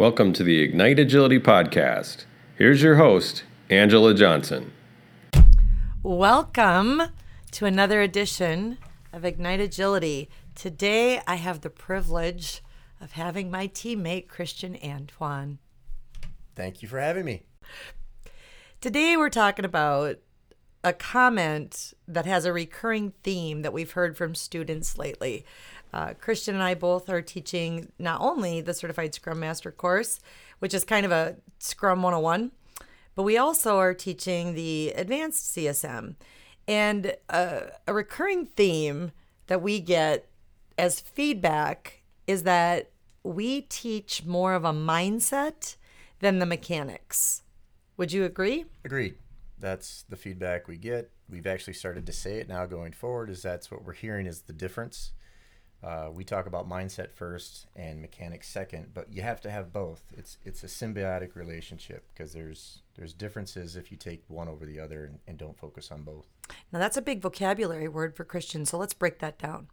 Welcome to the Ignite Agility Podcast. Here's your host, Angela Johnson. Welcome to another edition of Ignite Agility. Today I have the privilege of having my teammate, Christian Antoine. Thank you for having me. Today we're talking about a comment that has a recurring theme that we've heard from students lately. Uh, Christian and I both are teaching not only the Certified Scrum Master course, which is kind of a Scrum 101, but we also are teaching the Advanced CSM. And uh, a recurring theme that we get as feedback is that we teach more of a mindset than the mechanics. Would you agree? Agreed. That's the feedback we get. We've actually started to say it now going forward is that's what we're hearing is the difference uh, we talk about mindset first and mechanics second, but you have to have both. It's it's a symbiotic relationship because there's there's differences if you take one over the other and, and don't focus on both. Now that's a big vocabulary word for Christian, so let's break that down.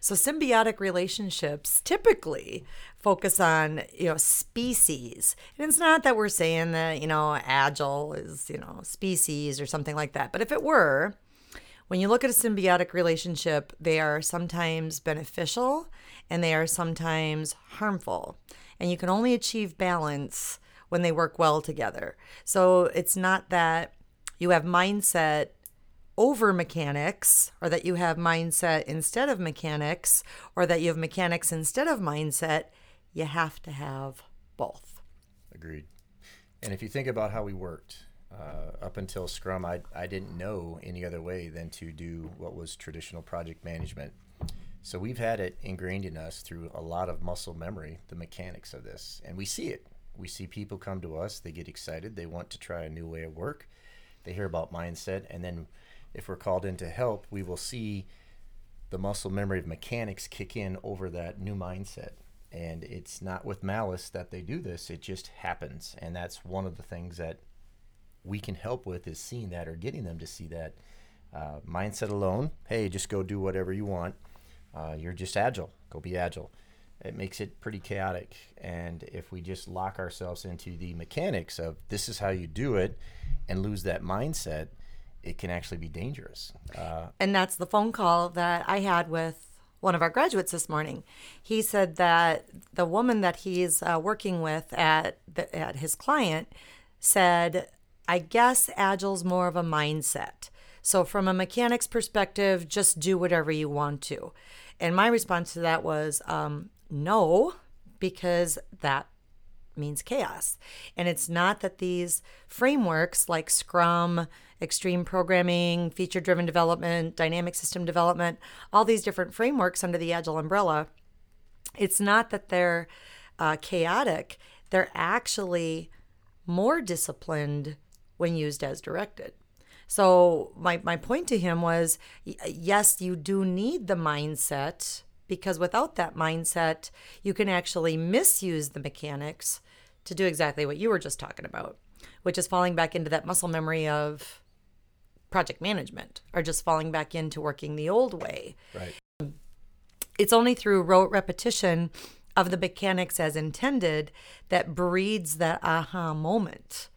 So symbiotic relationships typically focus on you know species, and it's not that we're saying that you know agile is you know species or something like that, but if it were when you look at a symbiotic relationship, they are sometimes beneficial and they are sometimes harmful. And you can only achieve balance when they work well together. So it's not that you have mindset over mechanics or that you have mindset instead of mechanics or that you have mechanics instead of mindset. You have to have both. Agreed. And if you think about how we worked, uh, up until Scrum, I, I didn't know any other way than to do what was traditional project management. So we've had it ingrained in us through a lot of muscle memory, the mechanics of this. And we see it. We see people come to us, they get excited, they want to try a new way of work, they hear about mindset, and then if we're called in to help, we will see the muscle memory of mechanics kick in over that new mindset. And it's not with malice that they do this, it just happens. And that's one of the things that we can help with is seeing that or getting them to see that uh, mindset alone. Hey, just go do whatever you want. Uh, you're just agile. Go be agile. It makes it pretty chaotic. And if we just lock ourselves into the mechanics of this is how you do it and lose that mindset, it can actually be dangerous. Uh, and that's the phone call that I had with one of our graduates this morning. He said that the woman that he's uh, working with at the, at his client said I guess Agile's more of a mindset. So, from a mechanics perspective, just do whatever you want to. And my response to that was um, no, because that means chaos. And it's not that these frameworks like Scrum, extreme programming, feature driven development, dynamic system development, all these different frameworks under the Agile umbrella, it's not that they're uh, chaotic, they're actually more disciplined when used as directed. So my, my point to him was yes, you do need the mindset because without that mindset, you can actually misuse the mechanics to do exactly what you were just talking about, which is falling back into that muscle memory of project management or just falling back into working the old way. Right. It's only through rote repetition of the mechanics as intended that breeds that aha moment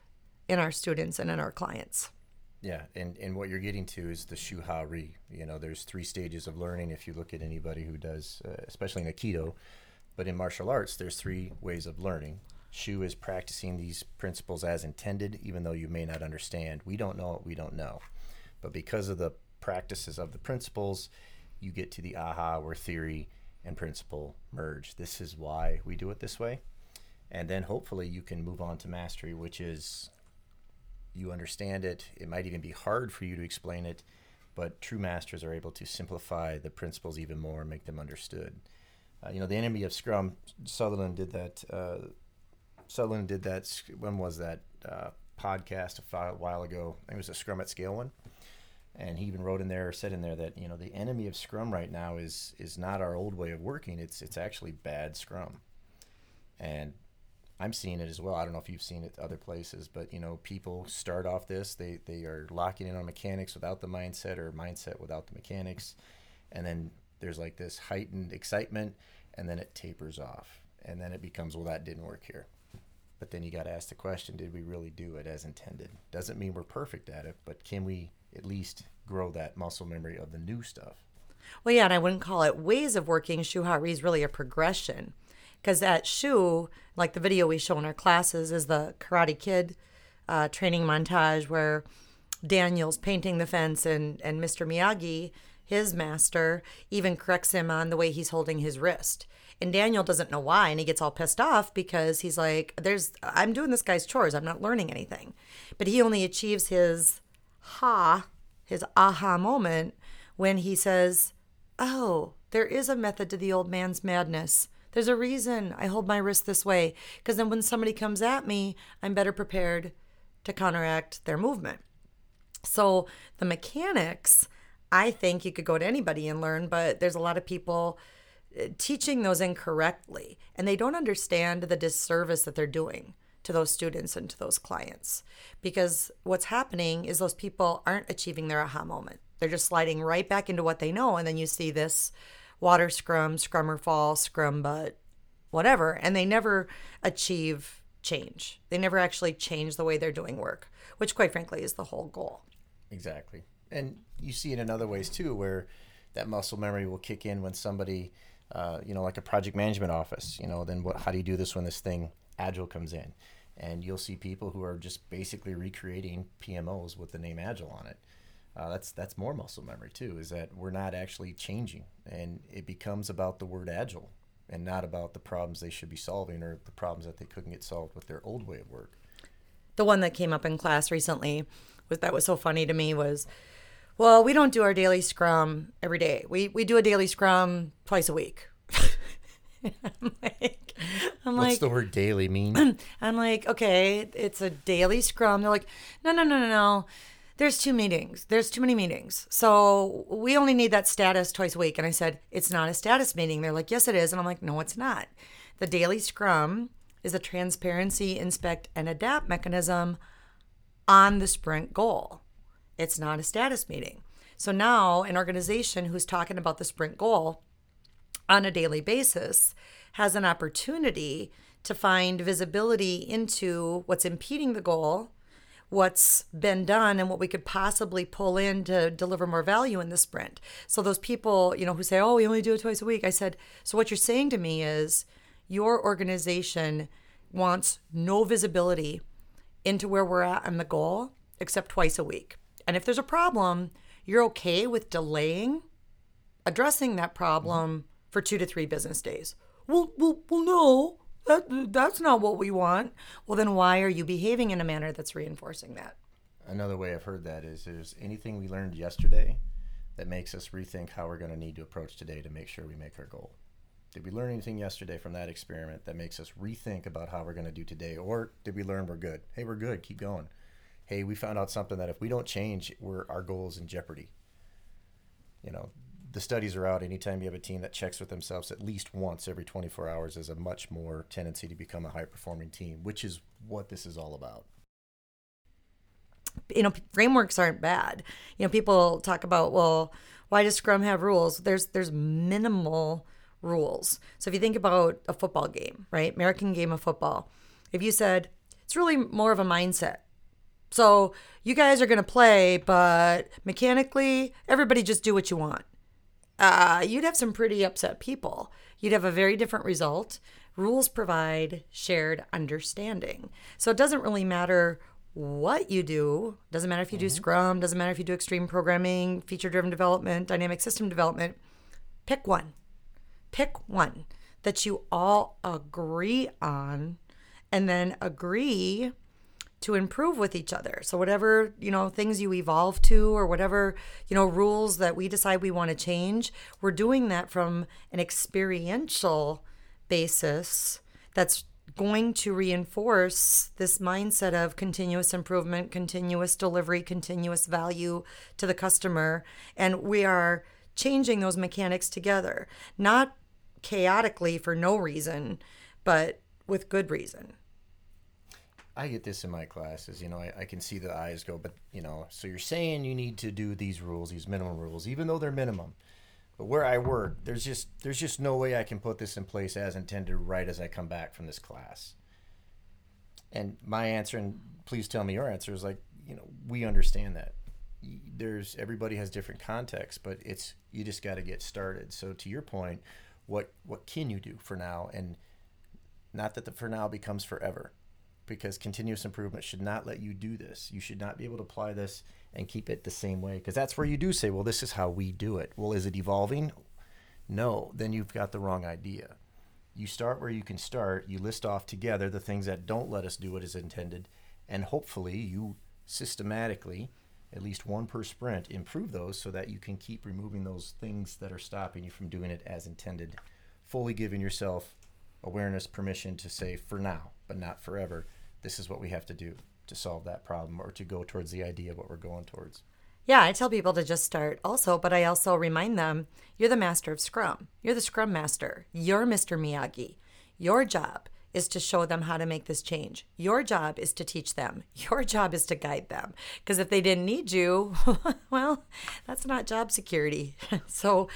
in our students and in our clients. Yeah, and, and what you're getting to is the shu ha ri. You know, there's three stages of learning. If you look at anybody who does, uh, especially in Aikido, but in martial arts, there's three ways of learning. Shu is practicing these principles as intended, even though you may not understand. We don't know what we don't know. But because of the practices of the principles, you get to the aha where theory and principle merge. This is why we do it this way. And then hopefully you can move on to mastery, which is you understand it. It might even be hard for you to explain it, but true masters are able to simplify the principles even more and make them understood. Uh, you know, the enemy of Scrum, Sutherland did that. Uh, Sutherland did that. When was that uh, podcast a while ago? I think it was a Scrum at Scale one, and he even wrote in there, said in there that you know the enemy of Scrum right now is is not our old way of working. It's it's actually bad Scrum, and I'm seeing it as well. I don't know if you've seen it other places, but you know, people start off this, they they are locking in on mechanics without the mindset or mindset without the mechanics. And then there's like this heightened excitement and then it tapers off. And then it becomes, well, that didn't work here. But then you got to ask the question did we really do it as intended? Doesn't mean we're perfect at it, but can we at least grow that muscle memory of the new stuff? Well, yeah, and I wouldn't call it ways of working. Shu Ha Ri is really a progression. Because at Shu, like the video we show in our classes, is the Karate Kid uh, training montage where Daniel's painting the fence and, and Mr. Miyagi, his master, even corrects him on the way he's holding his wrist. And Daniel doesn't know why, and he gets all pissed off because he's like, "There's, I'm doing this guy's chores. I'm not learning anything." But he only achieves his ha, his aha moment when he says, "Oh, there is a method to the old man's madness. There's a reason I hold my wrist this way, because then when somebody comes at me, I'm better prepared to counteract their movement." So the mechanics, I think you could go to anybody and learn, but there's a lot of people eh, teaching those incorrectly and they don't understand the disservice that they're doing to those students and to those clients because what's happening is those people aren't achieving their aha moment they're just sliding right back into what they know and then you see this water scrum scrum or fall scrum but whatever and they never achieve change they never actually change the way they're doing work which quite frankly is the whole goal exactly and you see it in other ways too where that muscle memory will kick in when somebody uh, you know, like a project management office, you know, then what, how do you do this when this thing Agile comes in? And you'll see people who are just basically recreating PMOs with the name Agile on it. Uh, that's that's more muscle memory too. Is that we're not actually changing, and it becomes about the word Agile, and not about the problems they should be solving or the problems that they couldn't get solved with their old way of work. The one that came up in class recently was that was so funny to me was well, we don't do our daily scrum every day. We we do a daily scrum twice a week. I'm like, I'm What's like, the word daily mean? I'm like, okay, it's a daily scrum. They're like, no, no, no, no, no. There's two meetings. There's too many meetings. So we only need that status twice a week. And I said, it's not a status meeting. They're like, yes, it is. And I'm like, no, it's not. The daily scrum is a transparency, inspect, and adapt mechanism on the sprint goal. It's not a status meeting. So now an organization who's talking about the sprint goal on a daily basis has an opportunity to find visibility into what's impeding the goal, what's been done, and what we could possibly pull in to deliver more value in the sprint. So those people, you know, who say, "Oh, we only do it twice a week," I said, "So what you're saying to me is your organization wants no visibility into where we're at and the goal except twice a week." And if there's a problem, you're okay with delaying addressing that problem for two to three business days. Well, well, well, no, that, that's not what we want. Well, then why are you behaving in a manner that's reinforcing that? Another way I've heard that is there's anything we learned yesterday that makes us rethink how we're going to need to approach today to make sure we make our goal. Did we learn anything yesterday from that experiment that makes us rethink about how we're going to do today? Or did we learn we're good? Hey, we're good, keep going hey, we found out something that if we don't change, we're, our goal is in jeopardy. You know, the studies are out. Anytime you have a team that checks with themselves at least once every 24 hours, is a much more tendency to become a high performing team, which is what this is all about. You know, frameworks aren't bad. You know, people talk about, well, why does Scrum have rules? There's there's minimal rules. So if you think about a football game, right? American game of football. If you said it's really more of a mindset so you guys are going to play, but mechanically, everybody just do what you want. Uh, you'd have some pretty upset people. You'd have a very different result. Rules provide shared understanding. So it doesn't really matter what you do. Doesn't matter if you do mm-hmm. Scrum, doesn't matter if you do extreme programming, feature driven development, dynamic system development. Pick one. Pick one that you all agree on and then agree to improve with each other. So whatever, you know, things you evolve to or whatever, you know, rules that we decide we want to change, we're doing that from an experiential basis that's going to reinforce this mindset of continuous improvement, continuous delivery, continuous value to the customer and we are changing those mechanics together, not chaotically for no reason, but with good reason. I get this in my classes. You know, I, I can see the eyes go, but you know, so you're saying you need to do these rules, these minimum rules, even though they're minimum. But where I work, there's just there's just no way I can put this in place as intended right as I come back from this class. And my answer, and please tell me your answer, is like, you know, we understand that. There's everybody has different contexts, but it's you just got to get started. So to your point, what what can you do for now? And not that the for now becomes forever, because continuous improvement should not let you do this. You should not be able to apply this and keep it the same way, because that's where you do say, well, this is how we do it. Well, is it evolving? No, then you've got the wrong idea you start where you can start, you list off together the things that don't let us do what is intended, and hopefully you systematically, at least one per sprint, improve those so that you can keep removing those things that are stopping you from doing it as intended, fully giving yourself awareness, permission to say for now, but not forever, this is what we have to do to solve that problem or to go towards the idea of what we're going towards. Yeah, I tell people to just start also, but I also remind them you're the master of Scrum. You're the Scrum Master. You're Mr. Miyagi. Your job is to show them how to make this change. Your job is to teach them. Your job is to guide them. Because if they didn't need you, well, that's not job security. so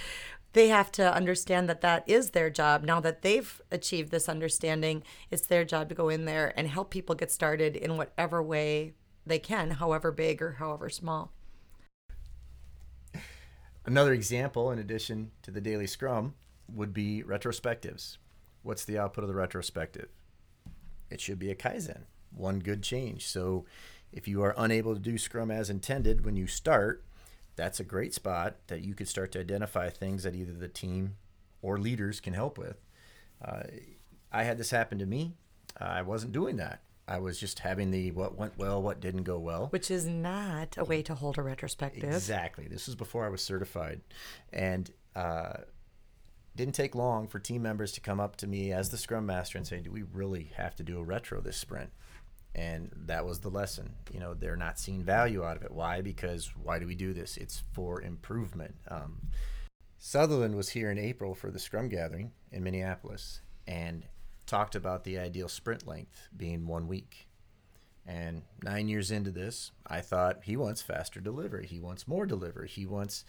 they have to understand that that is their job. Now that they've achieved this understanding, it's their job to go in there and help people get started in whatever way they can, however big or however small. Another example, in addition to the daily scrum, would be retrospectives. What's the output of the retrospective? It should be a Kaizen, one good change. So if you are unable to do scrum as intended when you start, that's a great spot that you could start to identify things that either the team or leaders can help with. Uh, I had this happen to me. I wasn't doing that. I was just having the what went well, what didn't go well. Which is not a way to hold a retrospective. Exactly. This was before I was certified. And uh, didn't take long for team members to come up to me as the scrum master and say, Do we really have to do a retro this sprint? And that was the lesson. You know, they're not seeing value out of it. Why? Because why do we do this? It's for improvement. Um, Sutherland was here in April for the scrum gathering in Minneapolis. And talked about the ideal sprint length being one week. And nine years into this, I thought he wants faster delivery. He wants more delivery. He wants,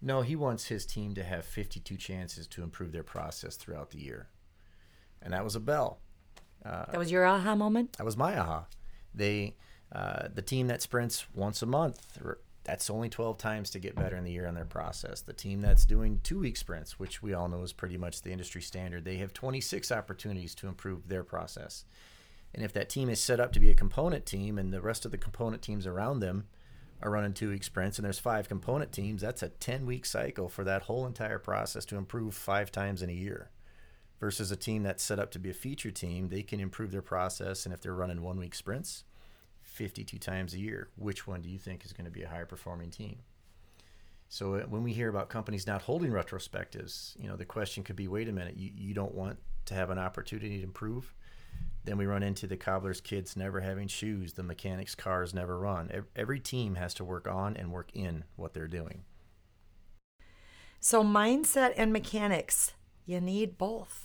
no, he wants his team to have 52 chances to improve their process throughout the year. And that was a bell. Uh, that was your aha moment? That was my aha. They, uh, the team that sprints once a month that's only 12 times to get better in the year on their process. The team that's doing two week sprints, which we all know is pretty much the industry standard, they have 26 opportunities to improve their process. And if that team is set up to be a component team and the rest of the component teams around them are running two week sprints and there's five component teams, that's a 10 week cycle for that whole entire process to improve five times in a year. Versus a team that's set up to be a feature team, they can improve their process. And if they're running one week sprints, 52 times a year, which one do you think is going to be a higher performing team? So uh, when we hear about companies not holding retrospectives, you know, the question could be, wait a minute, you, you don't want to have an opportunity to improve? Then we run into the cobbler's kids never having shoes, the mechanic's cars never run. Every team has to work on and work in what they're doing. So mindset and mechanics, you need both.